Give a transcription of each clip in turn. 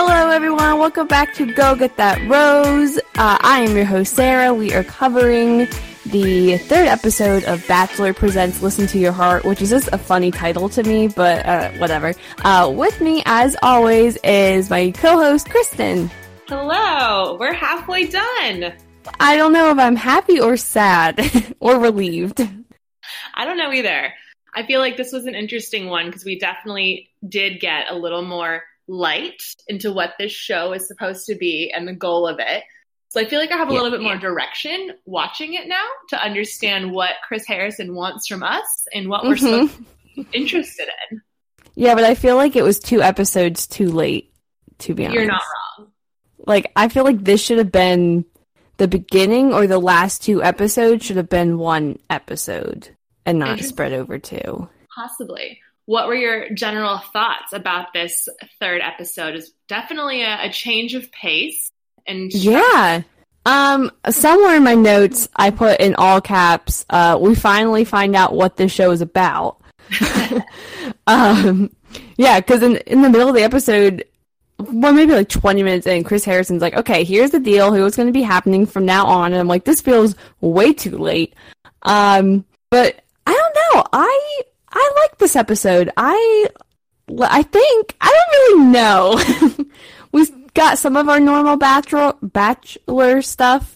Hello, everyone. Welcome back to Go Get That Rose. Uh, I am your host, Sarah. We are covering the third episode of Bachelor Presents Listen to Your Heart, which is just a funny title to me, but uh, whatever. Uh, with me, as always, is my co host, Kristen. Hello. We're halfway done. I don't know if I'm happy or sad or relieved. I don't know either. I feel like this was an interesting one because we definitely did get a little more light into what this show is supposed to be and the goal of it. So I feel like I have a Yeah. little bit more direction watching it now to understand what Chris Harrison wants from us and what we're Mhm. be interested in. Yeah, but I feel like it was two episodes too late, to be honest. You're not wrong. Like, I feel like this should have been the beginning or the last two episodes should have been one episode and not spread over two. Possibly. What were your general thoughts about this third episode? Is definitely a, a change of pace and Yeah. Um, somewhere in my notes, I put in all caps, uh, we finally find out what this show is about. um, yeah, because in, in the middle of the episode, well, maybe like 20 minutes in, Chris Harrison's like, okay, here's the deal. Here's what's going to be happening from now on. And I'm like, this feels way too late. Um, but I don't know. I, I like this episode. I, I think, I don't really know. We've got some of our normal bachelor, bachelor stuff.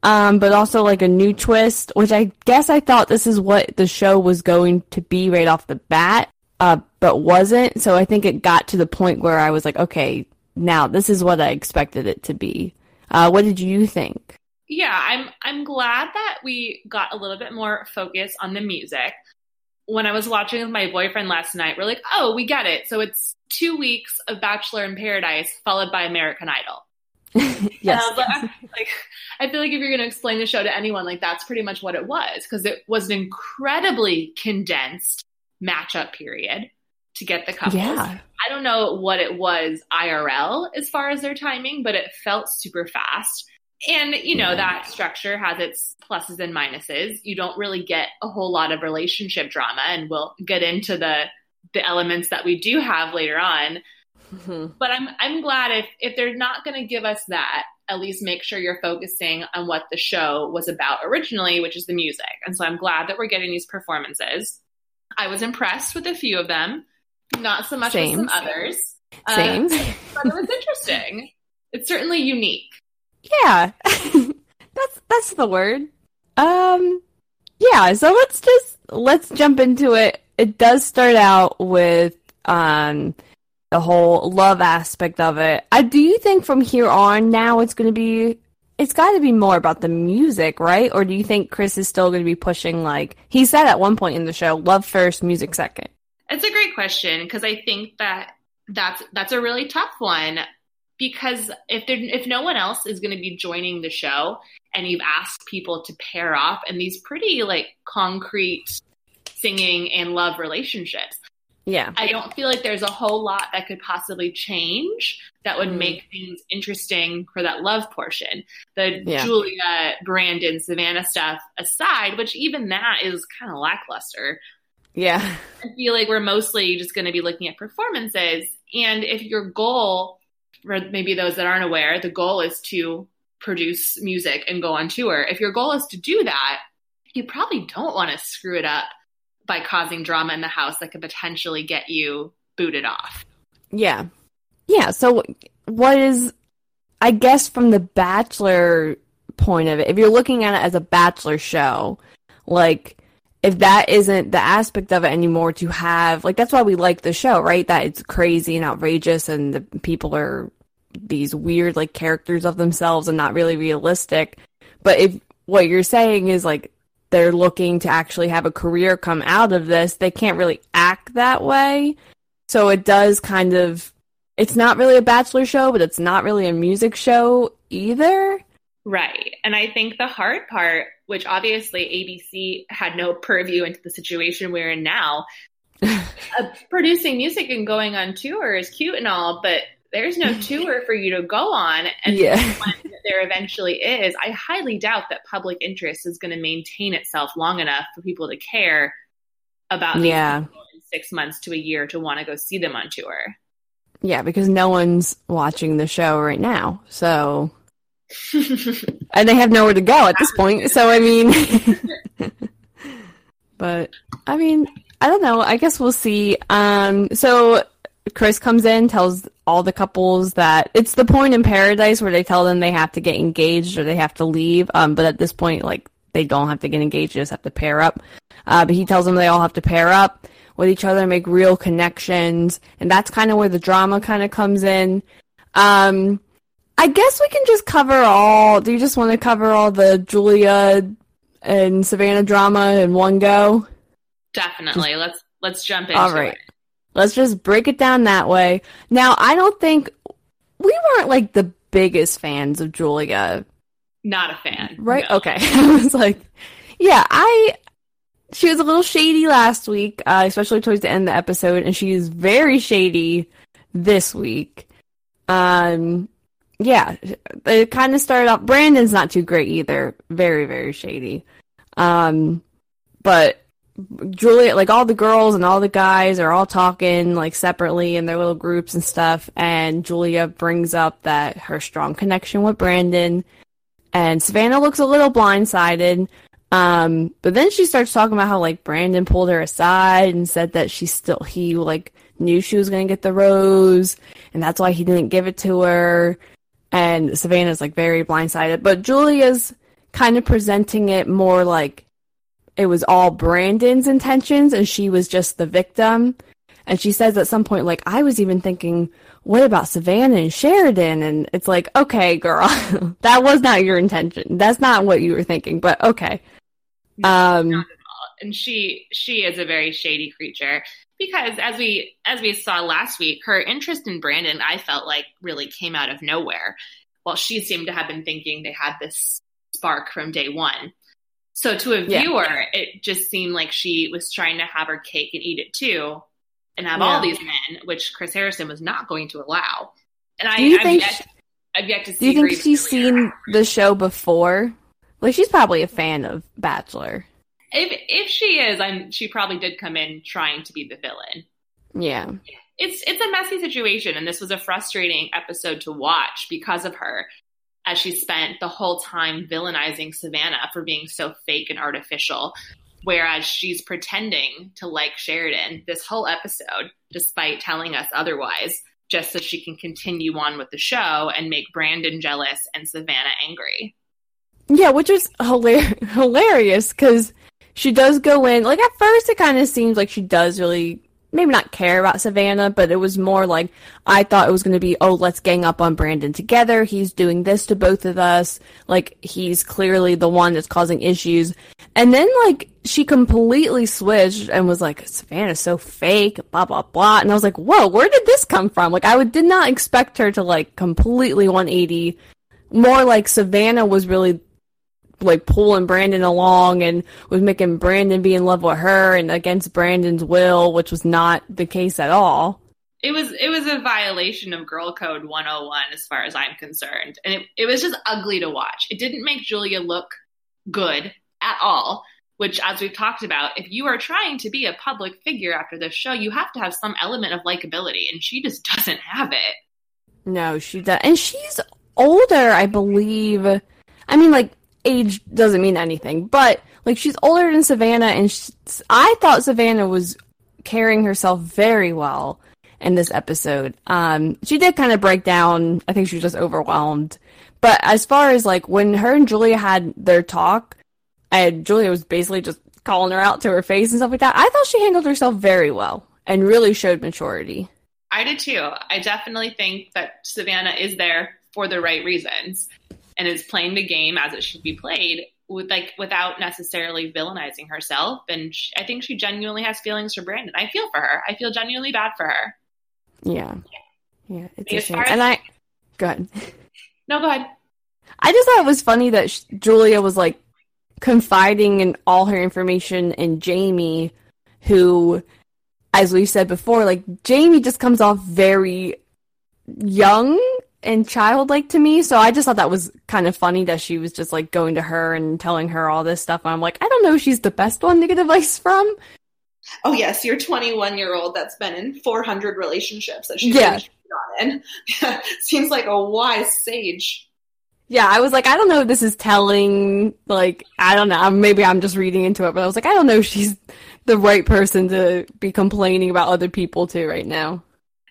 Um, but also like a new twist, which I guess I thought this is what the show was going to be right off the bat uh, but wasn't. So I think it got to the point where I was like, okay, now this is what I expected it to be. Uh, what did you think? yeah, I'm I'm glad that we got a little bit more focus on the music. When I was watching with my boyfriend last night, we're like, "Oh, we get it." So it's 2 weeks of Bachelor in Paradise followed by American Idol. Yes. I was like, like, I feel like if you're going to explain the show to anyone, like that's pretty much what it was because it was an incredibly condensed matchup period to get the couples. Yeah. I don't know what it was IRL as far as their timing, but it felt super fast. And, you know, that structure has its pluses and minuses. You don't really get a whole lot of relationship drama, and we'll get into the the elements that we do have later on. Mhm. But I'm I'm glad if if they're not going to give us that, at least make sure you're focusing on what the show was about originally, which is the music. And so I'm glad that we're getting these performances. I was impressed with a few of them, not so much Same. with some others. Uh, Same. but it was interesting. It's certainly unique. Yeah. that's that's the word. Um yeah, so let's just let's jump into it. It does start out with um the whole love aspect of it. I do you think from here on now it's going to be it's got to be more about the music, right? Or do you think Chris is still going to be pushing like he said at one point in the show, love first, music second? It's a great question because I think that that's that's a really tough one because if there, if no one else is going to be joining the show and you've asked people to pair off in these pretty like concrete singing and love relationships, Yeah. I don't feel like there's a whole lot that could possibly change that would Mm. make things interesting for that love portion. The Yeah. Julia, Brandon, Savannah stuff aside, which even that is kind of lackluster. Yeah. I feel like we're mostly just going to be looking at performances. And if your goal, for maybe those that aren't aware, the goal is to produce music and go on tour. If your goal is to do that, you probably don't want to screw it up by causing drama in the house that could potentially get you booted off. Yeah. Yeah. So, what is, I guess, from the Bachelor point of it, if you're looking at it as a Bachelor show, like, if that isn't the aspect of it anymore to have, like, that's why we like the show, right? That it's crazy and outrageous and the people are these weird, like, characters of themselves and not really realistic. But if what you're saying is, like, they're looking to actually have a career come out of this, they can't really act that way. So it does kind of it's not really a bachelor show, but it's not really a music show either. Right. And I think the hard part, which obviously ABC had no purview into the situation we're in now, uh, producing music and going on tour is cute and all, but there's no tour for you to go on. And Yeah. when there eventually is, I highly doubt that public interest is going to maintain itself long enough for people to care about Yeah. six months to a year to want to go see them on tour. Yeah, because no one's watching the show right now. So and they have nowhere to go at this point. So I mean But I mean, I don't know. I guess we'll see. Um so Chris comes in, tells all the couples that it's the point in paradise where they tell them they have to get engaged or they have to leave. Um but at this point like they don't have to get engaged, they just have to pair up. Uh, but he tells them they all have to pair up with each other, make real connections, and that's kind of where the drama kind of comes in. Um, I guess we can just cover all. Do you just want to cover all the Julia and Savannah drama in one go? Definitely. Just, let's let's jump into all right. it. Let's just break it down that way. Now, I don't think we weren't like the biggest fans of Julia. Not a fan. Right? No. Okay. I was like, yeah, I she was a little shady last week, uh, especially towards the end of the episode, and she is very shady this week. Um, yeah, it kind of started off. Brandon's not too great either. Very, very shady. Um, but Julia, like all the girls and all the guys are all talking like separately in their little groups and stuff. And Julia brings up that her strong connection with Brandon, and Savannah looks a little blindsided. Um, but then she starts talking about how like Brandon pulled her aside and said that she still he like knew she was gonna get the rose and that's why he didn't give it to her. And Savannah's like very blindsided, but Julia's kind of presenting it more like it was all Brandon's intentions and she was just the victim. And she says at some point, like, I was even thinking, what about Savannah and Sheridan? And it's like, okay, girl, that was not your intention. That's not what you were thinking, but okay. Um, and she she is a very shady creature because as we as we saw last week, her interest in Brandon, I felt like really came out of nowhere. While she seemed to have been thinking they had this spark from day one. So to a viewer, yeah. it just seemed like she was trying to have her cake and eat it too, and have yeah. all these men, which Chris Harrison was not going to allow. And I, do you I've think? Yet, She, I've yet to see. do you think she's seen the show before? Like she's probably a fan of Bachelor. If if she is, I'm she probably did come in trying to be the villain. Yeah. It's it's a messy situation and this was a frustrating episode to watch because of her as she spent the whole time villainizing Savannah for being so fake and artificial whereas she's pretending to like Sheridan this whole episode despite telling us otherwise just so she can continue on with the show and make Brandon jealous and Savannah angry. Yeah, which is hilar- hilarious because she does go in. Like at first, it kind of seems like she does really maybe not care about Savannah, but it was more like I thought it was going to be, oh, let's gang up on Brandon together. He's doing this to both of us. Like he's clearly the one that's causing issues. And then like she completely switched and was like, Savannah's so fake, blah blah blah. And I was like, whoa, where did this come from? Like I would, did not expect her to like completely 180. More like Savannah was really like pulling Brandon along and was making Brandon be in love with her and against Brandon's will, which was not the case at all. It was it was a violation of Girl Code 101 as far as I'm concerned. And it, it was just ugly to watch. It didn't make Julia look good at all. Which, as we've talked about, if you are trying to be a public figure after this show, you have to have some element of likability, and she just doesn't have it. No, she does, and she's older, I believe. I mean, like age doesn't mean anything, but like she's older than Savannah, and she, I thought Savannah was carrying herself very well in this episode. Um, she did kind of break down. I think she was just overwhelmed. But as far as like when her and Julia had their talk, and Julia was basically just calling her out to her face and stuff like that, I thought she handled herself very well and really showed maturity. I did too. I definitely think that Savannah is there for the right reasons and is playing the game as it should be played with like without necessarily villainizing herself. And she, i think she genuinely has feelings for brandon. I feel for her. I feel genuinely bad for her. Yeah. Yeah it's a shame. and i go ahead. No go ahead. I just thought it was funny that she, julia was like confiding in all her information in jamie who as we said before like jamie just comes off very young and childlike to me. So I just thought that was kind of funny that she was just like going to her and telling her all this stuff. I'm like, I don't know if she's the best one to get advice from. Oh yes, your 21 year old that's been in 400 relationships that she's Yeah. on in. Seems like a wise sage. Yeah, I was like, I don't know if this is telling. Like, I don't know. Maybe I'm just reading into it, but I was like, I don't know if she's the right person to be complaining about other people to right now.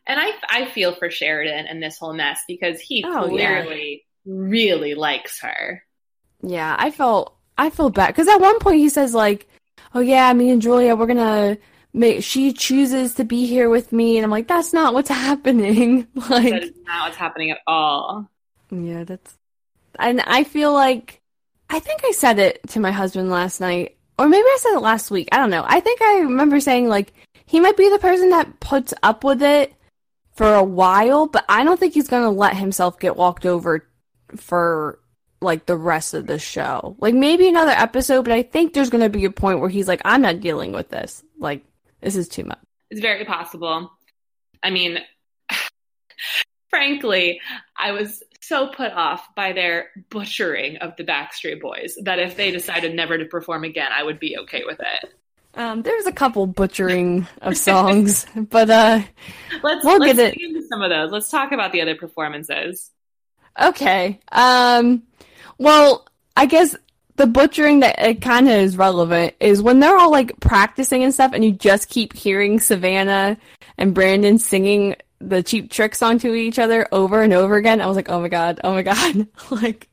And I I feel for Sheridan and this whole mess because he Oh, yeah. clearly really likes her. Yeah, I felt I feel bad because at one point he says like, "Oh yeah, me and Julia, we're gonna make." She chooses to be here with me, and I'm like, "That's not what's happening." That like, is not what's happening at all. yeah, that's. And I feel like I think I said it to my husband last night, or maybe I said it last week. I don't know. I think I remember saying like he might be the person that puts up with it for a while, but I don't think he's gonna let himself get walked over for like the rest of the show. Like maybe another episode, but I think there's gonna be a point where he's like, I'm not dealing with this. Like this is too much. It's very possible. I mean, frankly, I was so put off by their butchering of the Backstreet Boys that if they decided never to perform again, I would be okay with it. Um, there's a couple butchering of songs, but uh, Let's We'll let's get it. into some of those. Let's talk about the other performances. okay. Um, well, I guess the butchering that it kind of is relevant is when they're all like practicing and stuff, and you just keep hearing Savannah and Brandon singing the Cheap Trick song to each other over and over again. I was like, oh my god, oh my god, like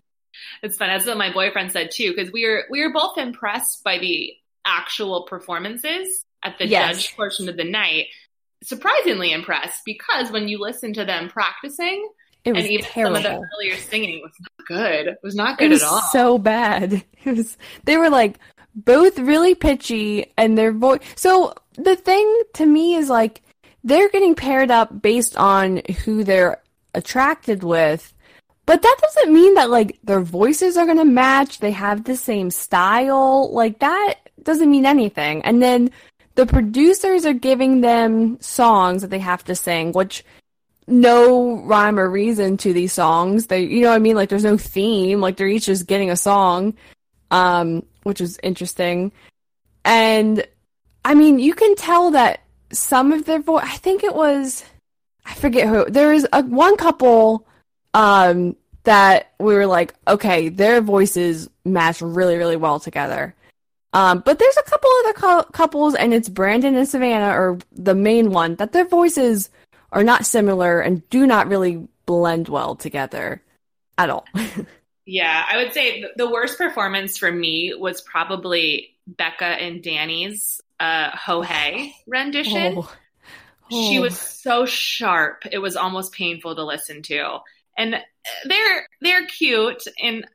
It's fun. That's what my boyfriend said too, because we were we were both impressed by the actual performances at the Yes. judge portion of the night. Surprisingly impressed because when you listen to them practicing, it was and even terrible. some of the earlier singing was not good. It was not it good was at all. so bad. It was. They were like both really pitchy, and their voice. So the thing to me is like they're getting paired up based on who they're attracted with, but that doesn't mean that like their voices are gonna match. They have the same style. Like that doesn't mean anything. And then the producers are giving them songs that they have to sing, which no rhyme or reason to these songs. They, you know what I mean? Like there's no theme. Like they're each just getting a song, um, which is interesting. And I mean, you can tell that some of their voice. I think it was, I forget who. There was a one couple, um, that we were like, okay, their voices match really, really well together. Um, but there's a couple other cou- couples, and it's Brandon and Savannah, or the main one, that their voices are not similar and do not really blend well together at all. Yeah, I would say th- the worst performance for me was probably Becca and Danny's uh, Ho Hey rendition. Oh. She Oh. was so sharp; it was almost painful to listen to. And they're they're cute, and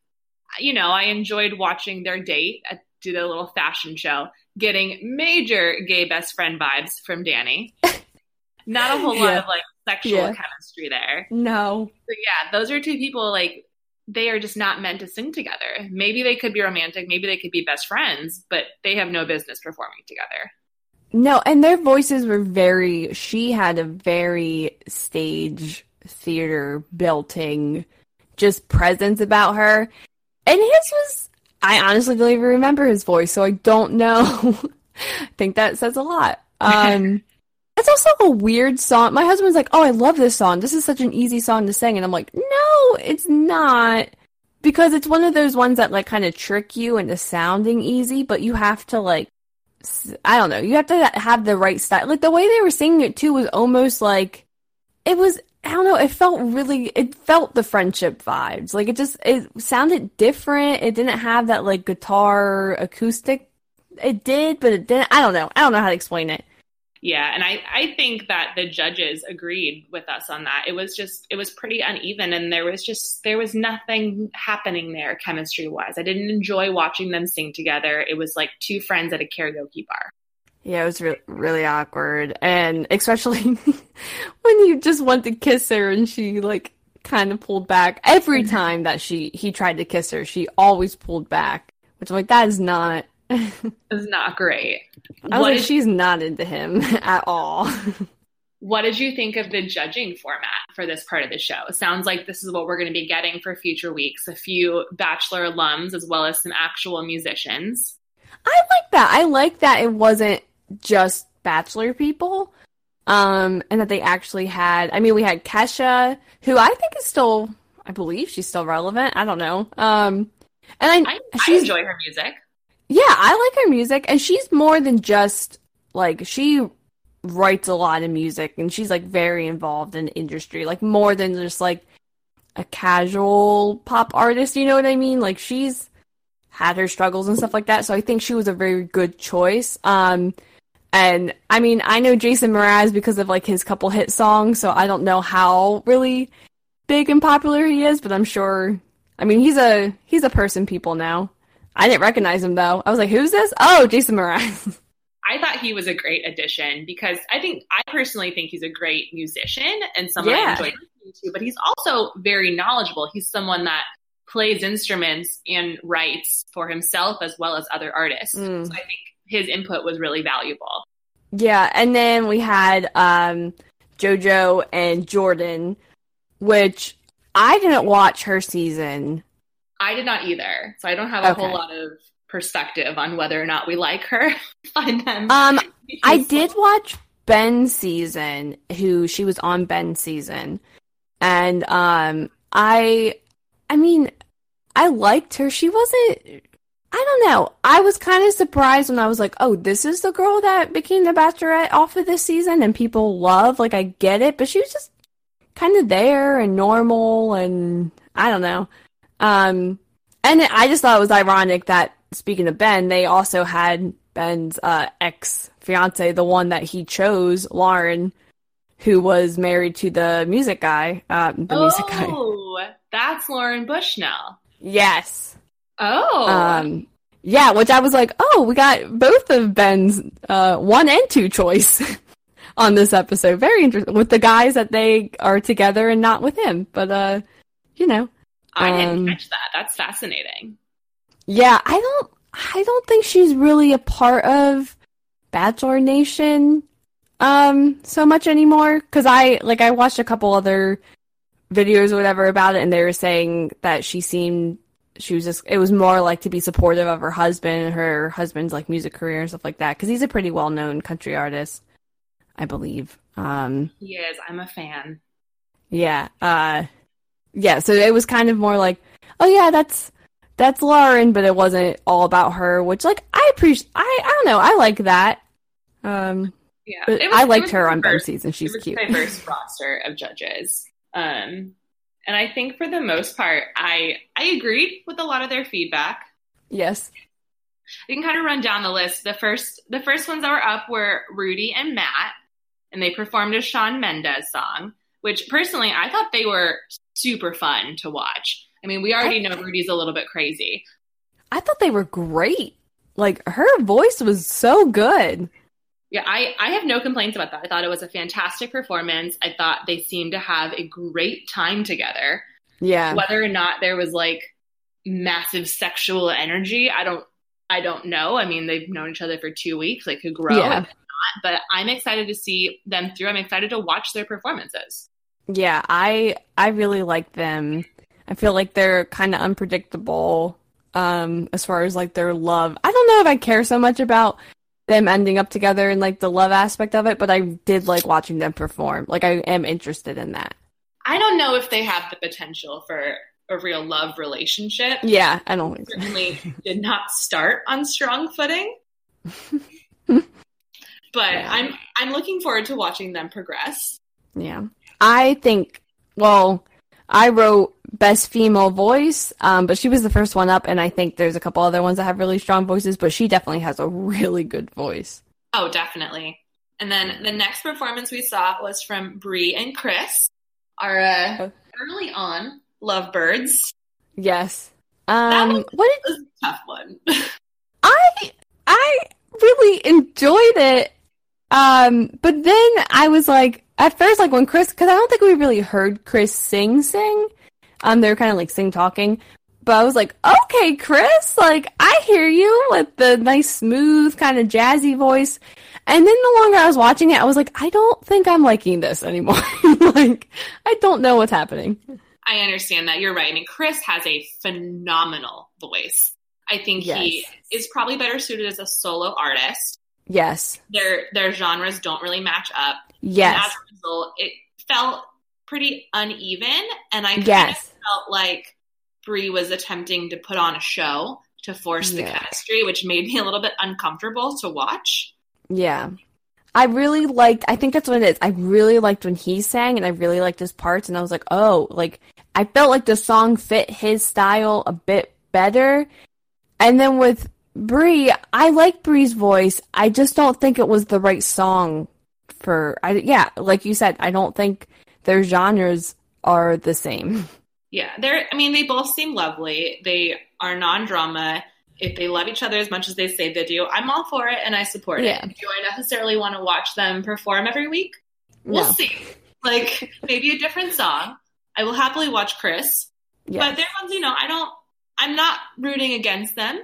you know, I enjoyed watching their date at do the little fashion show, getting major gay best friend vibes from Danny. Not a whole lot of like sexual Yeah. chemistry there. no. But yeah, those are two people like they are just not meant to sing together. Maybe they could be romantic, maybe they could be best friends, but they have no business performing together. No, and their voices were very. She had a very stage theater belting, just presence about her, and his was. I honestly don't even remember his voice, so I don't know. I think that says a lot. Um, it's also a weird song. My husband's like, "Oh, I love this song. This is such an easy song to sing," and I'm like, "No, it's not." Because it's one of those ones that like kind of trick you into sounding easy, but you have to like s- I don't know. You have to have the right style. Like the way they were singing it too was almost like it was. I don't know. It felt really. It felt the friendship vibes. Like it just. It sounded different. It didn't have that like guitar acoustic. It did, but it didn't. I don't know. I don't know how to explain it. Yeah, and I, I think that the judges agreed with us on that. It was just it was pretty uneven and there was just there was nothing happening there chemistry wise. I didn't enjoy watching them sing together. It was like two friends at a karaoke bar. Yeah, it was re- really awkward, and especially when you just want to kiss her and she like kind of pulled back. Every mm-hmm. time that she he tried to kiss her, she always pulled back, which I'm like that is not. I was not great. was What like, did- she's not into him at all. What did you think of the judging format for this part of the show? It sounds like this is what we're going to be getting for future weeks. A few Bachelor alums as well as some actual musicians. I like that. I like that it wasn't just bachelor people. Um, and that they actually had, I mean, we had Kesha, who I think is still, I believe she's still relevant. I don't know. Um, and I, I, I enjoy her music. Yeah, I like her music, and she's more than just like she writes a lot of music, and she's like very involved in industry, like more than just like a casual pop artist. You know what I mean? Like she's had her struggles and stuff like that, so I think she was a very good choice. Um, and I mean, I know Jason Mraz because of like his couple hit songs, so I don't know how really big and popular he is, but I'm sure. I mean, he's a he's a person people know. I didn't recognize him though. I was like, "Who's this?" Oh, Jason Mraz. I thought he was a great addition because I think I personally think he's a great musician and someone yeah. I enjoy listening to. But he's also very knowledgeable. He's someone that plays instruments and writes for himself as well as other artists. Mm. So I think his input was really valuable. Yeah, and then we had um, JoJo and Jordan, which I didn't watch her season I did not either. So I don't have a okay. whole lot of perspective on whether or not we like her. Find them. Um, I did watch Ben's season, who she was on Ben's season, and um, I, I mean, I liked her. She wasn't. I don't know. I was kind of surprised when I was like, "Oh, this is the girl that became the Bachelorette off of this season," and people love. Like, I get it, but she was just kind of there and normal, and I don't know. Um, and I just thought it was ironic that speaking of Ben, they also had Ben's uh, ex fiance, the one that he chose, Lauren, who was married to the music guy. Uh, the oh, music guy. Oh, that's Lauren Bushnell. Yes. Oh. Um, yeah, which I was like, oh, we got both of Ben's uh, one and two choice on this episode. Very interesting with the guys that they are together and not with him. But uh, you know, I didn't um, catch that. That's fascinating. Yeah, I don't I don't think she's really a part of Bachelor Nation um so much anymore cuz I like I watched a couple other videos or whatever about it and they were saying that she seemed she was just it was more like to be supportive of her husband her husband's like music career and stuff like that cuz he's a pretty well-known country artist I believe. Um He is. I'm a fan. Yeah. Uh yeah, so it was kind of more like, oh yeah, that's that's Lauren, but it wasn't all about her, which like I appreciate. I I don't know, I like that. Um, yeah, was, I liked her on Ben's season. She's cute. diverse roster of judges. Um, and I think for the most part, I I agreed with a lot of their feedback. Yes. We can kind of run down the list. The first the first ones that were up were Rudy and Matt, and they performed a Shawn Mendes song, which personally I thought they were super fun to watch. I mean, we already know Rudy's a little bit crazy. I thought they were great. Like her voice was so good. Yeah, I, I have no complaints about that. I thought it was a fantastic performance. I thought they seemed to have a great time together. Yeah. Whether or not there was like massive sexual energy, I don't I don't know. I mean, they've known each other for two weeks. They could grow yeah. but I'm excited to see them through. I'm excited to watch their performances. Yeah, I I really like them. I feel like they're kind of unpredictable um as far as like their love. I don't know if I care so much about them ending up together and like the love aspect of it, but I did like watching them perform. Like I am interested in that. I don't know if they have the potential for a real love relationship. Yeah, I don't think certainly did not start on strong footing. but yeah. I'm I'm looking forward to watching them progress. Yeah. I think, well, I wrote best female voice, um, but she was the first one up, and I think there's a couple other ones that have really strong voices, but she definitely has a really good voice. Oh, definitely. And then the next performance we saw was from Brie and Chris, our uh, early on lovebirds. Yes. Um, what did, was a tough one. I I really enjoyed it. Um, but then I was like, at first, like when Chris, because I don't think we really heard Chris sing sing. Um, they were kind of like sing talking, but I was like, okay, Chris, like I hear you with the nice, smooth, kind of jazzy voice. And then the longer I was watching it, I was like, I don't think I'm liking this anymore. like, I don't know what's happening. I understand that. You're right. I mean, Chris has a phenomenal voice. I think yes. he is probably better suited as a solo artist. Yes. Their their genres don't really match up. And Yes. as a result, it felt pretty uneven, and I kind Yes. of felt like Brie was attempting to put on a show to force the Yeah. chemistry, which made me a little bit uncomfortable to watch. Yeah. I really liked I think that's what it is. I really liked when he sang and I really liked his parts and I was like, "Oh, like I felt like the song fit his style a bit better." And then with Brie, I like Brie's voice. I just don't think it was the right song for I yeah, like you said, I don't think their genres are the same. Yeah, they're. I mean, they both seem lovely. They are non-drama. If they love each other as much as they say they do, I'm all for it and I support Yeah. it. Do I necessarily want to watch them perform every week? We'll No. see. Like maybe a different song. I will happily watch Chris, Yeah. but they're ones you know. I don't. I'm not rooting against them.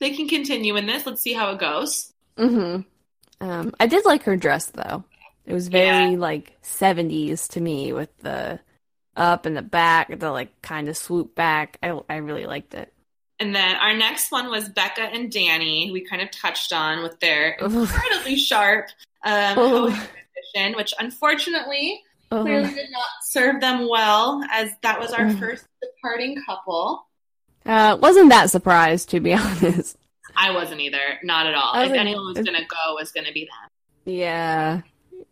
They can continue in this. Let's see how it goes. Mm-hmm. Um I did like her dress though. It was very like 70s to me with the up and the back, the like kind of swoop back. I I really liked it. And then our next one was Becca and Danny. We kind of touched on with their incredibly sharp um, transition, which unfortunately Ugh. clearly did not serve them well, as that was our Ugh. first departing couple. Uh, wasn't that surprised to be honest. I wasn't either, not at all. If was- anyone was going to go, it was going to be them. Yeah,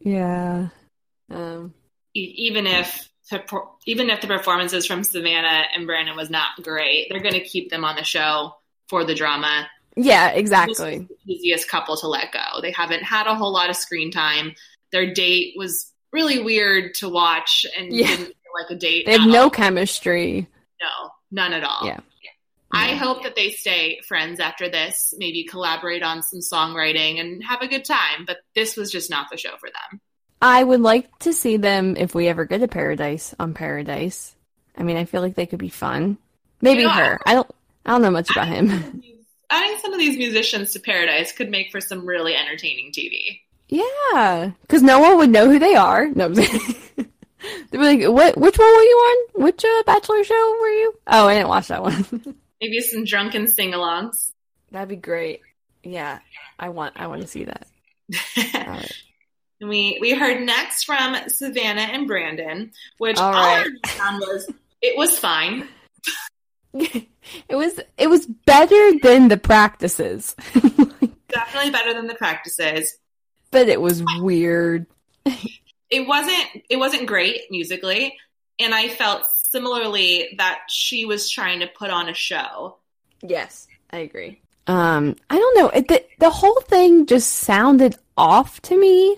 yeah. Um, E- even if the- even if the performances from Savannah and Brandon was not great, they're going to keep them on the show for the drama. yeah, exactly. the easiest couple to let go. They haven't had a whole lot of screen time. Their date was really weird to watch and Yeah. didn't feel like a date. They have no all. chemistry. no, none at all. Yeah. I hope that they stay friends after this, maybe collaborate on some songwriting and have a good time. But this was just not the show for them. I would like to see them if we ever get to Paradise on Paradise. I mean, I feel like they could be fun. Maybe You know, her. I don't. I don't know much about him. Adding some of these musicians to Paradise could make for some really entertaining TV. Yeah, because no one would know who they are. No, they'd be like, "What? Which one were you on? Which uh, Bachelor show were you?" Oh, I didn't watch that one. Maybe some drunken sing-alongs. That'd be great. Yeah, I want. I want to see that. All right. We we heard next from Savannah and Brandon, which All all I right. was it was fine. it was. It was better than the practices, Definitely better than the practices. but it was weird. It wasn't it wasn't great musically, and I felt similarly that she was trying to put on a show. Yes, I agree. Um, I don't know. It, the the whole thing just sounded off to me.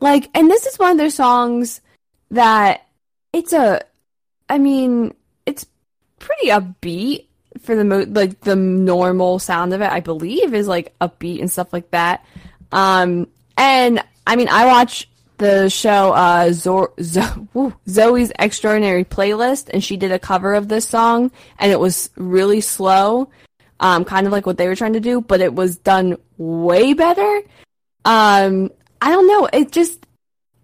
Like, and this is one of their songs that it's a. I mean, it's pretty upbeat for the mo- like the normal sound of it. I believe is like upbeat and stuff like that. Um, and I mean, I watch the show uh Zo- woo, Zoey's Extraordinary Playlist, and she did a cover of this song, and it was really slow, um, kind of like what they were trying to do, but it was done way better. Um, I don't know, it just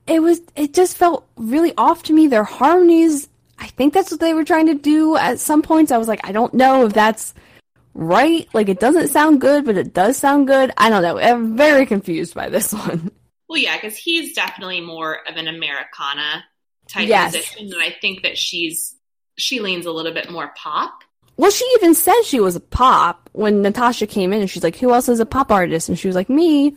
it was it just felt really off to me. Their harmonies, I think that's what they were trying to do at some points. I was like, I don't know if that's right. Like, it doesn't sound good, but it does sound good. I don't know. I'm very confused by this one. Well, yeah, because he's definitely more of an Americana type Yes. musician, and I think that she's she leans a little bit more pop. Well, she even said she was a pop when Natasha came in and she's like, Who else is a pop artist? And she was like, Me.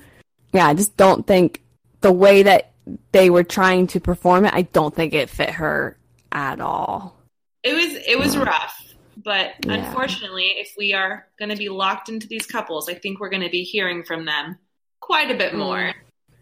Yeah, I just don't think the way that they were trying to perform it, I don't think it fit her at all. It was it was mm. rough, but Yeah. unfortunately, if we are going to be locked into these couples, I think we're going to be hearing from them quite a bit mm. more.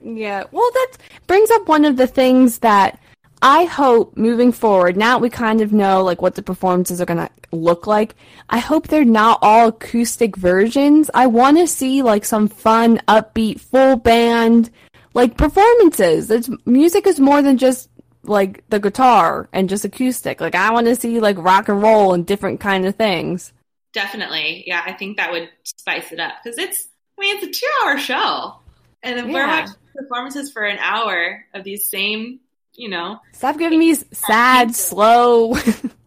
Yeah, well, that brings up one of the things that I hope moving forward, now we kind of know like what the performances are gonna look like. I hope they're not all acoustic versions. I want to see like some fun, upbeat, full band like performances. It's music is more than just like the guitar and just acoustic. Like I want to see like rock and roll and different kind of things. Definitely, yeah, I think that would spice it up because it's I mean it's a two-hour show, and if we're watching performances for an hour of these same, you know, Stop giving me sad, slow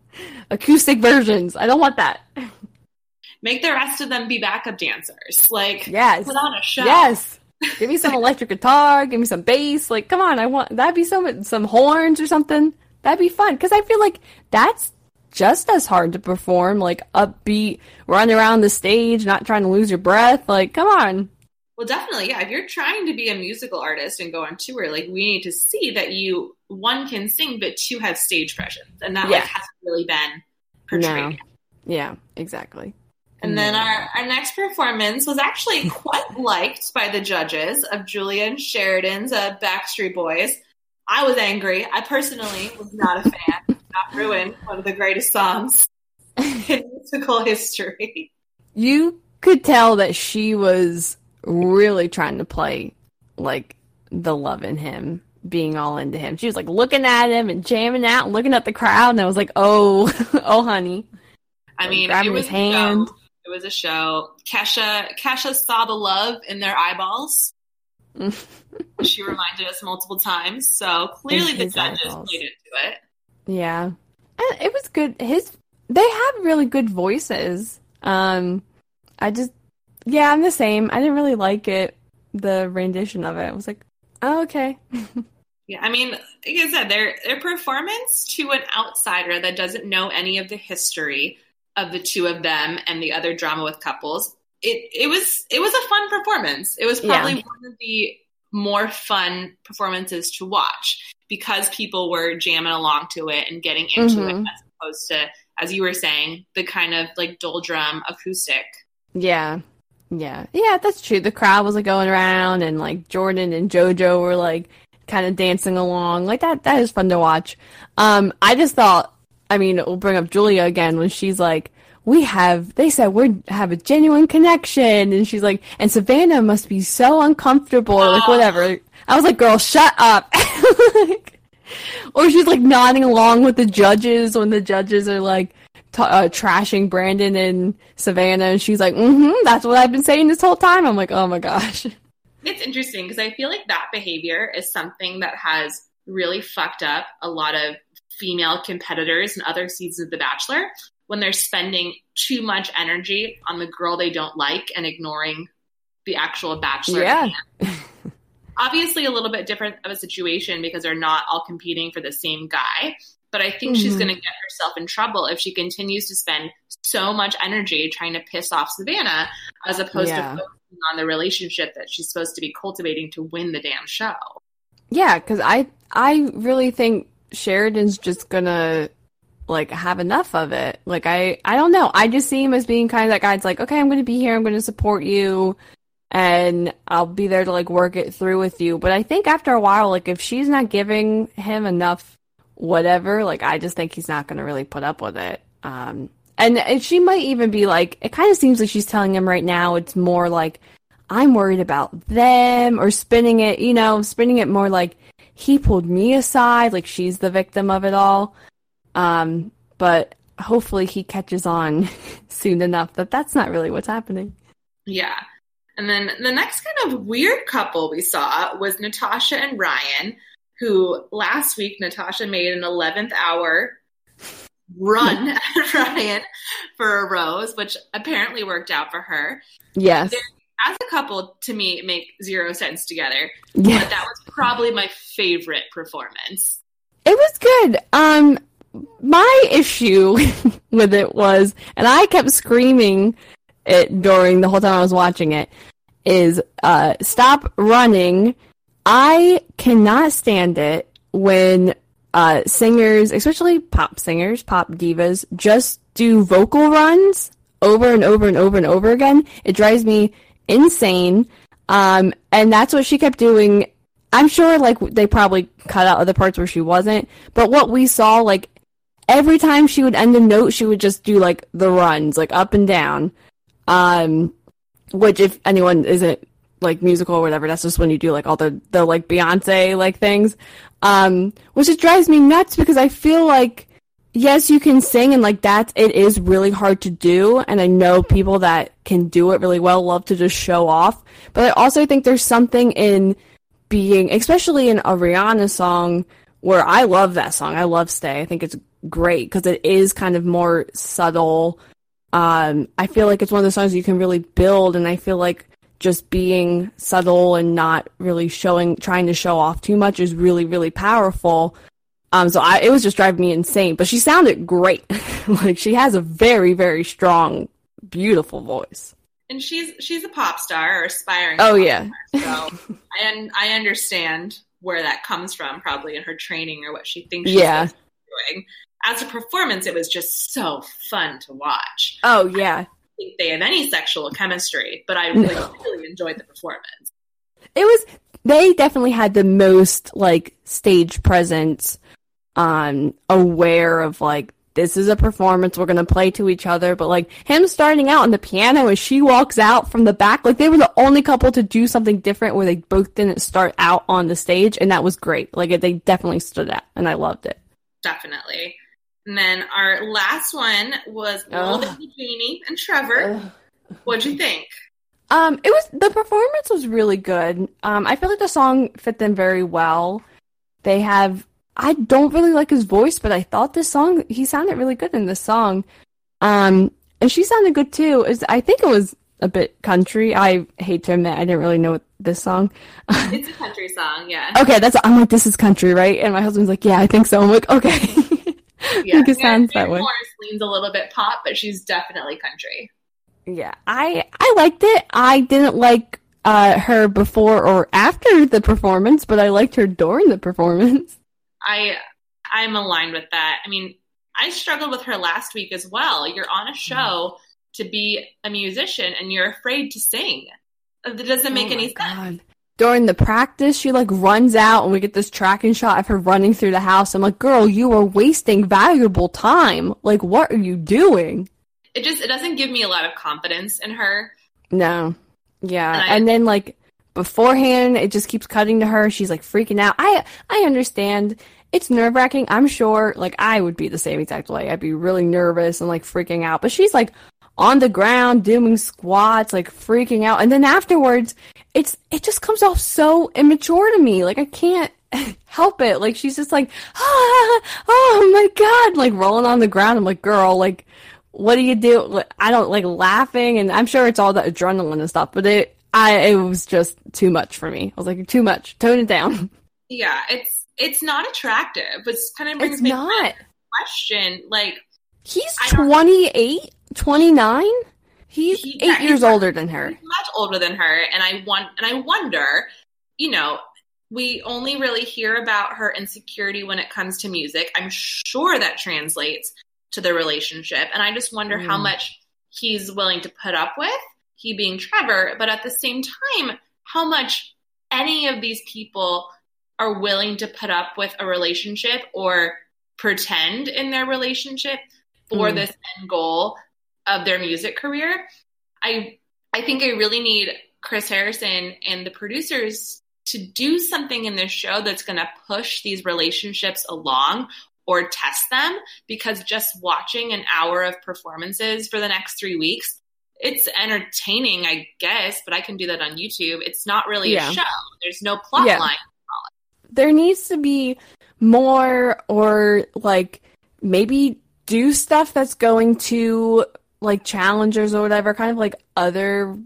acoustic versions. I don't want that. make the rest of them be backup dancers. Like, Yes. put on a show. Yes. give me some electric guitar, give me some bass. Like, come on, I want that'd be so some horns or something. That'd be fun because I feel like that's just as hard to perform. Like upbeat, run around the stage, not trying to lose your breath. Like, come on. Well, definitely, yeah. If you're trying to be a musical artist and go on tour, like we need to see that you one can sing, but two have stage presence, and that Yeah. like hasn't really been portrayed. No. Yeah, exactly. And then our, our next performance was actually quite liked by the judges of Julia and Sheridan's uh, Backstreet Boys. I was angry. I personally was not a fan. not ruin one of the greatest songs in musical history. You could tell that she was really trying to play like the love in him, being all into him. She was like looking at him and jamming out and looking at the crowd, and I was like, oh, oh, honey. I mean, Grabbing it was his hand. Show. It was a show. Kesha, Kesha saw the love in their eyeballs. she reminded us multiple times. So clearly, the judges eyeballs. played into it. Yeah, and it was good. His they have really good voices. Um, I just yeah, I'm the same. I didn't really like it. The rendition of it, I was like, oh, okay. Yeah, I mean, like I said, their their performance to an outsider that doesn't know any of the history of the two of them and the other drama with couples, it it was it was a fun performance. It was probably Yeah. one of the more fun performances to watch because people were jamming along to it and getting into it Mhm. as opposed to, as you were saying, the kind of like doldrum acoustic. Yeah. Yeah. Yeah, that's true. The crowd was like going around and like Jordan and JoJo were like kind of dancing along. Like that that is fun to watch. Um I just thought I mean, we'll bring up Julia again when she's like we have they said we have a genuine connection and she's like and Savannah must be so uncomfortable or like whatever. I was like, girl, shut up. Like- or she's like nodding along with the judges when the judges are like t- uh, trashing Brandon and Savannah, and she's like, "Mm-hmm, that's what I've been saying this whole time." I'm like, "Oh my gosh." It's interesting because I feel like that behavior is something that has really fucked up a lot of female competitors in other seasons of The Bachelor when they're spending too much energy on the girl they don't like and ignoring the actual Bachelor. Yeah. Obviously, a little bit different of a situation because they're not all competing for the same guy. But I think she's Mhm. going to get herself in trouble if she continues to spend so much energy trying to piss off Savannah as opposed Yeah. to focusing on the relationship that she's supposed to be cultivating to win the damn show. Yeah, because I I really think Sheridan's just gonna like have enough of it. Like I I don't know. I just see him as being kind of that guy. It's like, okay, I'm gonna be here. I'm gonna support you, and I'll be there to like work it through with you. But I think after a while, like if she's not giving him enough, whatever, like I just think he's not gonna really put up with it. Um, and, and she might even be like, it kind of seems like she's telling him right now. It's more like. I'm worried about them or spinning it, you know, spinning it more like he pulled me aside, like she's the victim of it all. Um, but hopefully he catches on soon enough that that's not really what's happening. Yeah. And then the next kind of weird couple we saw was Natasha and Ryan, who last week Natasha made an 11th hour run at Ryan for a rose, which apparently worked out for her. Yes. As a couple, to me, make zero sense together. Yeah. But that was probably my favorite performance. It was good. Um, my issue with it was, and I kept screaming it during the whole time I was watching it, is uh, stop running. I cannot stand it when uh, singers, especially pop singers, pop divas, just do vocal runs over and over and over and over again. It drives me insane. Um, and that's what she kept doing I'm sure like they probably cut out other parts where she wasn't, but what we saw like every time she would end a note, she would just do like the runs, like up and down. Um, which if anyone isn't like musical or whatever, that's just when you do like all the the like Beyonce like things. Um, which just drives me nuts because I feel like yes, you can sing and like that it is really hard to do, and I know people that can do it really well love to just show off, but I also think there's something in being, especially in a Rihanna song, where I love that song. I love Stay. I think it's great because it is kind of more subtle. Um, I feel like it's one of the songs you can really build, and I feel like just being subtle and not really showing, trying to show off too much is really, really powerful. Um, so I, it was just driving me insane, but she sounded great. like she has a very, very strong, beautiful voice. And she's she's a pop star or aspiring. Oh yeah. Star, so and I understand where that comes from, probably in her training or what she thinks she's yeah. doing. As a performance, it was just so fun to watch. Oh yeah. Think they have any sexual chemistry, but I really, no. really enjoyed the performance. It was they definitely had the most like stage presence, um, aware of like this is a performance we're gonna play to each other, but like him starting out on the piano and she walks out from the back, like they were the only couple to do something different where they both didn't start out on the stage, and that was great. Like they definitely stood out, and I loved it. Definitely. And then our last one was Little Baby Jamie and Trevor. What'd you think? Um, it was the performance was really good. Um, I feel like the song fit them very well. They have I don't really like his voice, but I thought this song he sounded really good in this song. Um, and she sounded good too. Is I think it was a bit country. I hate to admit I didn't really know this song. it's a country song, yeah. okay, that's I'm like this is country, right? And my husband's like, yeah, I think so. I'm like, okay. yeah, it sounds that way. Morris leans a little bit pop, but she's definitely country. Yeah, I I liked it. I didn't like uh, her before or after the performance, but I liked her during the performance. I I'm aligned with that. I mean, I struggled with her last week as well. You're on a mm-hmm. show to be a musician and you're afraid to sing. That doesn't make oh any God. sense. During the practice, she like runs out and we get this tracking shot of her running through the house. I'm like, girl, you are wasting valuable time. Like, what are you doing? It just it doesn't give me a lot of confidence in her. No. Yeah. And, I, and then like beforehand it just keeps cutting to her she's like freaking out i i understand it's nerve wracking i'm sure like i would be the same exact way i'd be really nervous and like freaking out but she's like on the ground doing squats like freaking out and then afterwards it's it just comes off so immature to me like i can't help it like she's just like ah, oh my god like rolling on the ground i'm like girl like what do you do i don't like laughing and i'm sure it's all the adrenaline and stuff but it I it was just too much for me. I was like, too much. Tone it down. Yeah, it's it's not attractive. It's kind of brings it's me not. question. Like he's 28, 29? He's he, eight yeah, years he's older than her. much older than her, and I want and I wonder, you know, we only really hear about her insecurity when it comes to music. I'm sure that translates to the relationship, and I just wonder mm. how much he's willing to put up with he being Trevor, but at the same time, how much any of these people are willing to put up with a relationship or pretend in their relationship for mm. this end goal of their music career. I I think I really need Chris Harrison and the producers to do something in this show that's going to push these relationships along or test them because just watching an hour of performances for the next 3 weeks it's entertaining, I guess, but I can do that on YouTube. It's not really yeah. a show. There's no plot yeah. line. There needs to be more or like maybe do stuff that's going to like challengers or whatever, kind of like other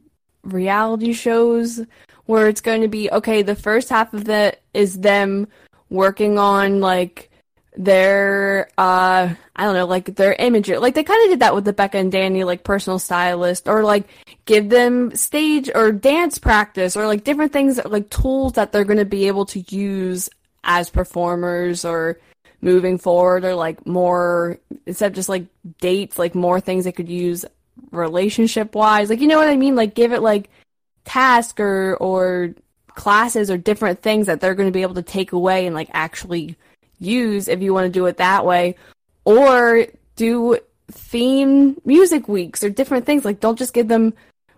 reality shows where it's going to be okay, the first half of it is them working on like their uh I don't know, like their imagery. Like they kind of did that with the Becca and Danny like personal stylist or like give them stage or dance practice or like different things like tools that they're going to be able to use as performers or moving forward or like more instead of just like dates like more things they could use relationship wise like you know what i mean? Like give it like task or or classes or different things that they're going to be able to take away and like actually use if you want to do it that way. Or do theme music weeks or different things. Like don't just give them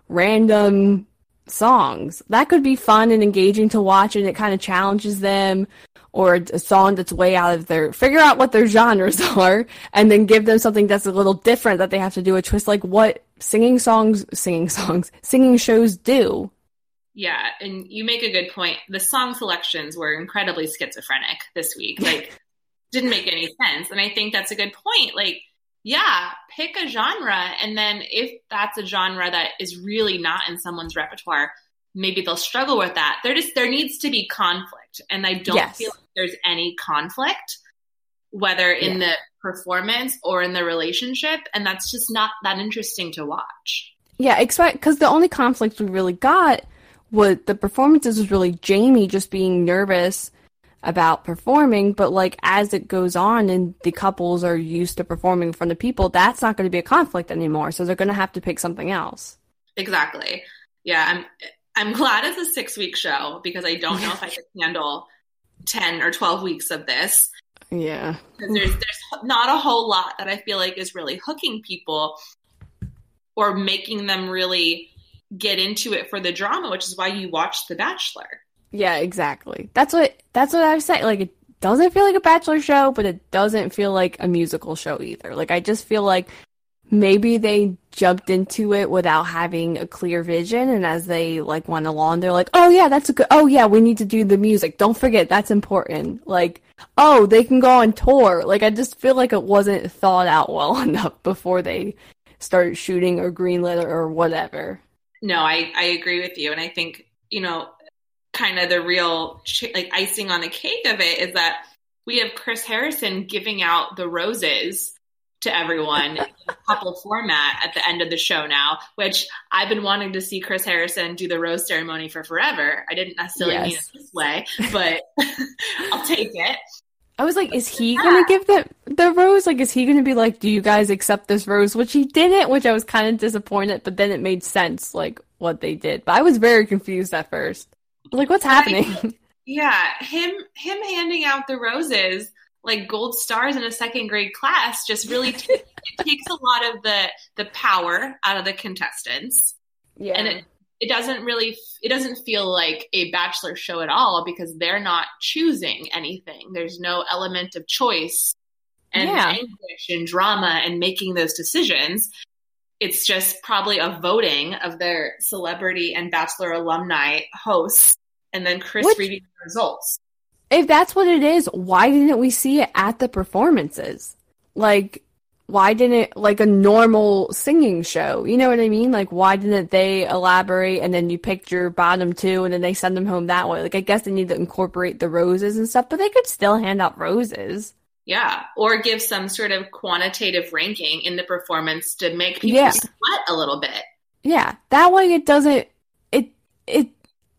random songs. That could be fun and engaging to watch and it kind of challenges them or a song that's way out of their figure out what their genres are and then give them something that's a little different that they have to do a twist like what singing songs singing songs singing shows do yeah, and you make a good point. The song selections were incredibly schizophrenic this week. Like didn't make any sense. And I think that's a good point. Like yeah, pick a genre. And then if that's a genre that is really not in someone's repertoire, maybe they'll struggle with that. There just there needs to be conflict. And I don't Yes. feel like there's any conflict, whether in the performance or in the relationship. And that's just not that interesting to watch. Yeah, expect because the only conflict we really got was the performances was really Jamie just being nervous about performing, but like as it goes on and the couples are used to performing in front of people, that's not going to be a conflict anymore. So they're going to have to pick something else. Exactly. Yeah, I'm I'm glad it's a six week show because I don't know if I could handle ten or twelve weeks of this. Yeah. because there's there's not a whole lot that I feel like is really hooking people or making them really get into it for the drama, which is why you watch The Bachelor. Yeah, exactly. That's what that's what I was saying. Like it doesn't feel like a bachelor show, but it doesn't feel like a musical show either. Like I just feel like maybe they jumped into it without having a clear vision and as they like went along they're like, "Oh yeah, that's a good Oh yeah, we need to do the music. Don't forget that's important." Like, "Oh, they can go on tour." Like I just feel like it wasn't thought out well enough before they started shooting or green letter or whatever. No, I I agree with you, and I think you know, kind of the real like icing on the cake of it is that we have Chris Harrison giving out the roses to everyone in a couple format at the end of the show now, which I've been wanting to see Chris Harrison do the rose ceremony for forever. I didn't necessarily mean it this way, but I'll take it. I was like, is he gonna give the the rose? Like, is he gonna be like, do you guys accept this rose? Which he didn't, which I was kind of disappointed. But then it made sense, like what they did. But I was very confused at first. Like, what's happening? Yeah, him him handing out the roses like gold stars in a second grade class just really t- it takes a lot of the the power out of the contestants. yeah, and it, it doesn't really it doesn't feel like a bachelor show at all because they're not choosing anything there's no element of choice and Yeah. anguish and drama and making those decisions it's just probably a voting of their celebrity and bachelor alumni hosts and then chris Which- reading the results if that's what it is, why didn't we see it at the performances? Like, why didn't like a normal singing show? You know what I mean? Like, why didn't they elaborate and then you picked your bottom two and then they send them home that way? Like, I guess they need to incorporate the roses and stuff, but they could still hand out roses. yeah or give some sort of quantitative ranking in the performance to make people Yeah. sweat a little bit Yeah, that way it doesn't it it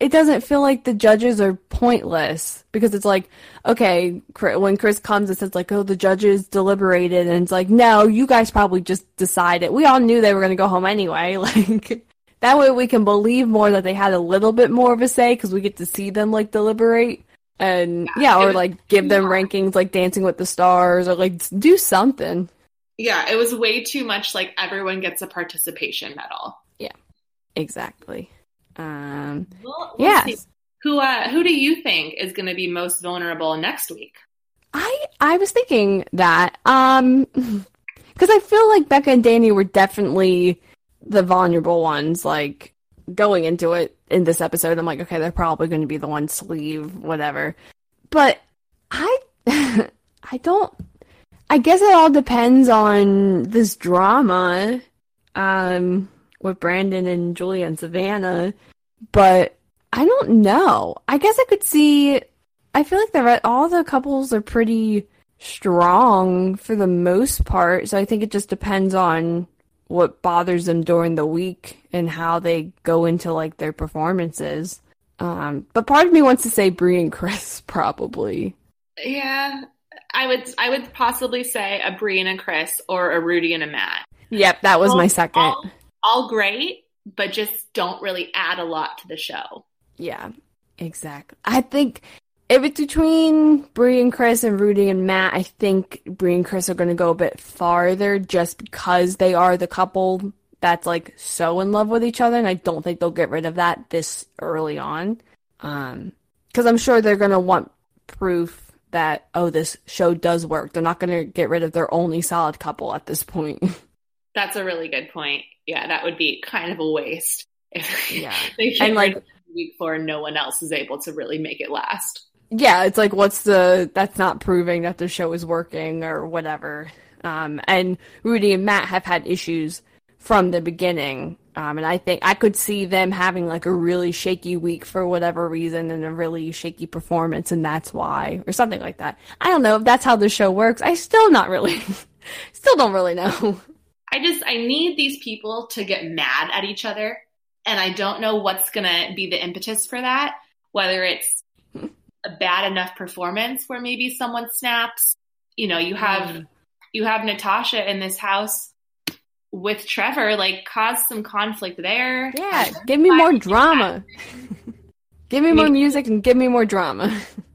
it doesn't feel like the judges are pointless because it's like okay, when Chris comes and says like oh the judges deliberated and it's like no, you guys probably just decided. We all knew they were going to go home anyway. Like that way we can believe more that they had a little bit more of a say cuz we get to see them like deliberate and yeah, it or was- like give them rankings like Dancing with the Stars or like do something. yeah it was way too much like everyone gets a participation medal Yeah, Exactly. Um Well. Who uh, who do you think is going to be most vulnerable next week? I I was thinking that um because I feel like Becca and Danny were definitely the vulnerable ones. Like going into it in this episode, I'm like, okay, they're probably going to be the ones to leave, whatever. But I I don't. I guess it all depends on this drama um with Brandon and Julia and Savannah, but I don't know. I guess I could see I feel like the re- all the couples are pretty strong for the most part, so I think it just depends on what bothers them during the week and how they go into like their performances. Um, but part of me wants to say Bri and Chris probably. Yeah, I would I would possibly say a Bri and a Chris or a Rudi and a Matt. Yep, that was my second. All, all great, but just don't really add a lot to the show. Yeah, exactly. I think if it's between Bri and Chris and Rudi and Matt, I think Bri and Chris are going to go a bit farther just because they are the couple that's like so in love with each other, and I don't think they'll get rid of that this early on. Um, because I'm sure they're going to want proof that oh, this show does work. They're not going to get rid of their only solid couple at this point. That's a really good point. Yeah, that would be kind of a waste if Yeah. they And, like- rid of it week four no one else is able to really make it last. yeah, it's like what's the that's not proving that the show is working or whatever. Um, and Rudi and Matt have had issues from the beginning. Um, and I think I could see them having like a really shaky week for whatever reason and a really shaky performance, and that's why, or something like that. I don't know if that's how the show works. I still not really, still don't really know. I just, I need these people to get mad at each other. And I don't know what's going to be the impetus for that, whether it's a bad enough performance where maybe someone snaps. You know, you have, mm. you have Natasha in this house with Trevor, like cause some conflict there. Yeah, give me more drama. give me more music and give me more drama.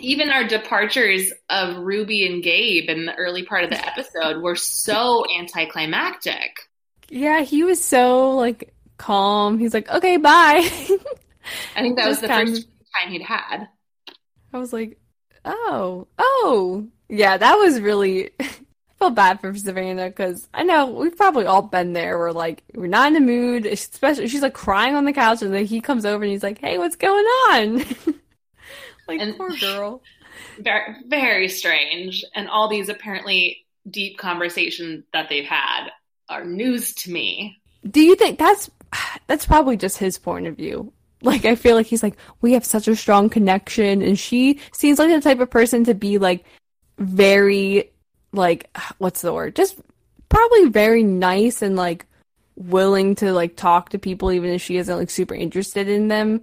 Even our departures of Ruby and Gabe in the early part of the episode were so anticlimactic. Yeah, he was so like calm. He's like, "Okay, bye." I think that was the first time he'd had. I was like, "Oh, oh, yeah." That was really I felt bad for Savannah because I know we've probably all been there. We're like, we're not in the mood. Especially, she's like crying on the couch, and then he comes over and he's like, "Hey, what's going on?" like, and poor girl. Very, very strange. And all these apparently deep conversations that they've had are news to me. Do you think that's that's probably just his point of view? Like, I feel like he's like, we have such a strong connection, and she seems like the type of person to be like very like what's the word? Just probably very nice and like willing to like talk to people even if she isn't like super interested in them.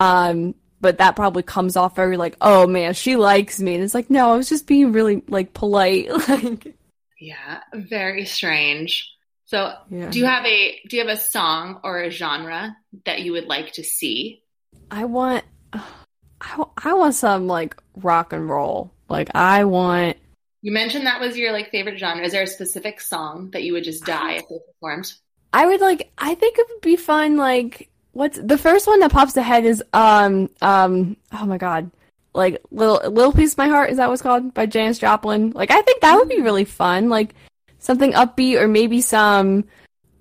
Um but that probably comes off very like, oh man, she likes me. And it's like, no, I was just being really like polite. like Yeah, very strange. So yeah. do you have a do you have a song or a genre that you would like to see? I want I, I want some like rock and roll. Like I want you mentioned that was your like favorite genre. Is there a specific song that you would just die if they performed? I would like. I think it would be fun. Like, what's the first one that pops ahead is um um. Oh my god, like little little piece of my heart. Is that what's called by Janis Joplin? Like, I think that would be really fun. Like something upbeat or maybe some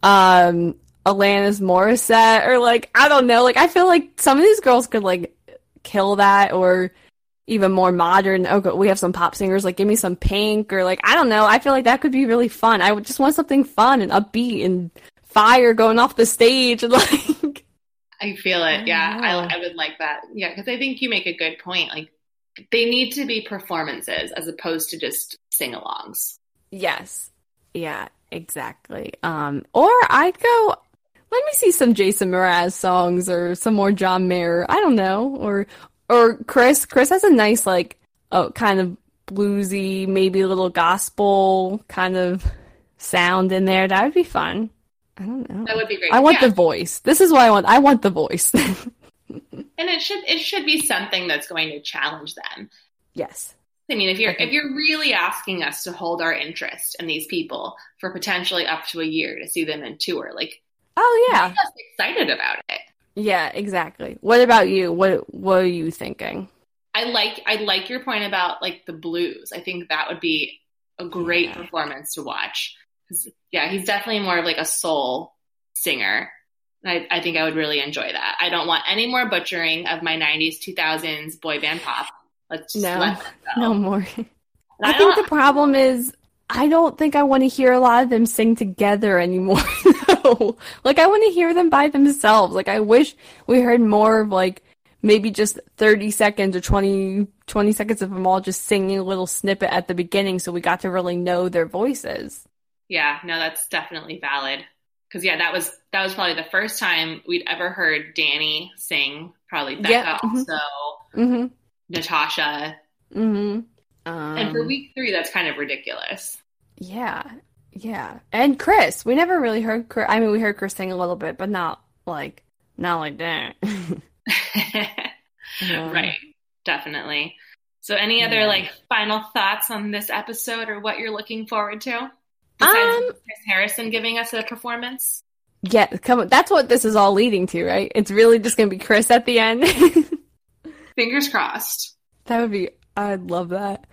um Alanis Morissette or like I don't know. Like I feel like some of these girls could like kill that or even more modern. Okay, we have some pop singers like give me some Pink or like I don't know. I feel like that could be really fun. I would just want something fun and upbeat and fire going off the stage and like. I feel it. Yeah, I, I would like that. Yeah, because I think you make a good point. Like they need to be performances as opposed to just sing-alongs. Yes. Yeah. Exactly. Um. Or I'd go let me see some Jason Mraz songs or some more John Mayer. I don't know. Or or Chris. Chris has a nice like oh kind of bluesy, maybe a little gospel kind of sound in there. That would be fun. I don't know. That would be great. I want yeah. the voice. This is what I want. I want the voice. and it should it should be something that's going to challenge them. Yes. I mean, if you're if you're really asking us to hold our interest in these people for potentially up to a year to see them in tour, like, oh yeah, just excited about it. Yeah, exactly. What about you? What what are you thinking? I like I like your point about like the blues. I think that would be a great yeah. performance to watch. Yeah, he's definitely more of like a soul singer. I, I think I would really enjoy that. I don't want any more butchering of my 90s, 2000s boy band pop. Let's just no, let no more. I, I think the problem is I don't think I want to hear a lot of them sing together anymore. no. Like I want to hear them by themselves. Like I wish we heard more of like maybe just 30 seconds or 20 20 seconds of them all just singing a little snippet at the beginning so we got to really know their voices. Yeah, no, that's definitely valid. Cuz yeah, that was that was probably the first time we'd ever heard Danny sing, probably Becca yeah. mm-hmm. also. Mm-hmm. Natasha. Mhm. Um, and for um, week three, that's kind of ridiculous. Yeah, yeah, and Chris. We never really heard. Chris, I mean, we heard Chris sing a little bit, but not like not like that. yeah. Right. Definitely. So, any other yeah. like final thoughts on this episode, or what you're looking forward to? Besides um, Chris Harrison giving us a performance. Yeah, come on. That's what this is all leading to, right? It's really just going to be Chris at the end. Fingers crossed. That would be I'd love that.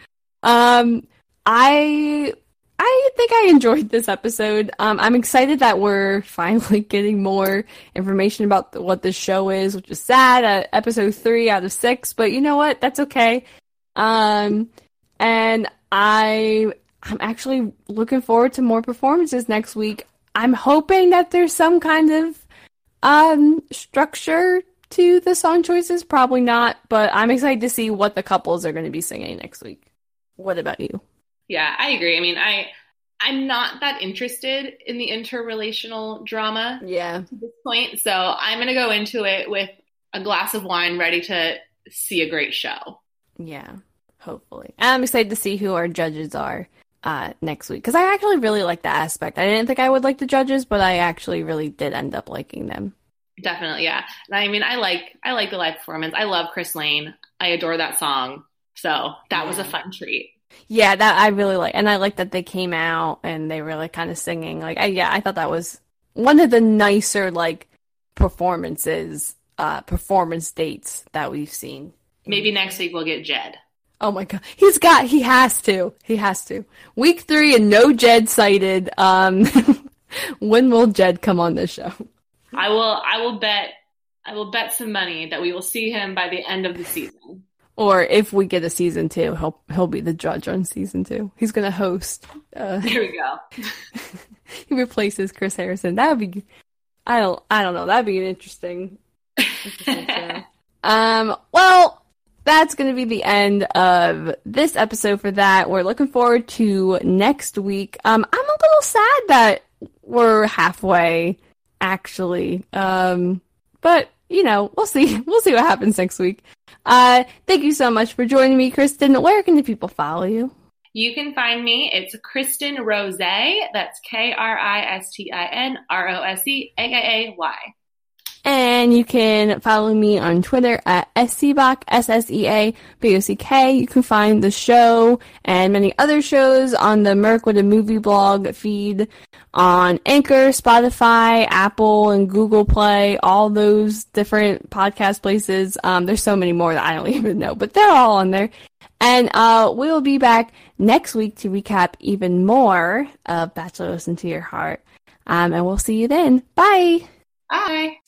Um, I I think I enjoyed this episode. Um, I'm excited that we're finally getting more information about the, what this show is, which is sad at episode three out of six. But you know what? That's okay. Um, and I I'm actually looking forward to more performances next week. I'm hoping that there's some kind of um, structure to the song choices. Probably not, but I'm excited to see what the couples are going to be singing next week. What about you? Yeah, I agree. I mean, I I'm not that interested in the interrelational drama. Yeah. To this point, so I'm going to go into it with a glass of wine, ready to see a great show. Yeah, hopefully. I'm excited to see who our judges are uh, next week because I actually really like the aspect. I didn't think I would like the judges, but I actually really did end up liking them. Definitely, yeah. And I mean, I like I like the live performance. I love Chris Lane. I adore that song. So that yeah. was a fun treat. Yeah, that I really like, and I like that they came out and they were like kind of singing. Like, I, yeah, I thought that was one of the nicer like performances, uh, performance dates that we've seen. Maybe next week we'll get Jed. Oh my god, he's got. He has to. He has to. Week three and no Jed cited. Um, when will Jed come on this show? I will. I will bet. I will bet some money that we will see him by the end of the season. Or if we get a season two, he'll he'll be the judge on season two. He's gonna host. Uh, there we go. he replaces Chris Harrison. That would be. I don't. I don't know. That'd be an interesting. interesting um. Well, that's going to be the end of this episode for that. We're looking forward to next week. Um, I'm a little sad that we're halfway, actually. Um, but you know, we'll see. We'll see what happens next week. Uh, thank you so much for joining me, Kristin. Where can the people follow you? You can find me. It's Kristin Rose. That's K R I S T I N R O S E A A Y. And you can follow me on Twitter at SCBOC, S-S-E-A-B-O-C-K. You can find the show and many other shows on the Merc with a Movie blog feed on Anchor, Spotify, Apple, and Google Play, all those different podcast places. Um, there's so many more that I don't even know, but they're all on there. And uh, we'll be back next week to recap even more of Bachelor Listen to Your Heart. Um, and we'll see you then. Bye. Bye.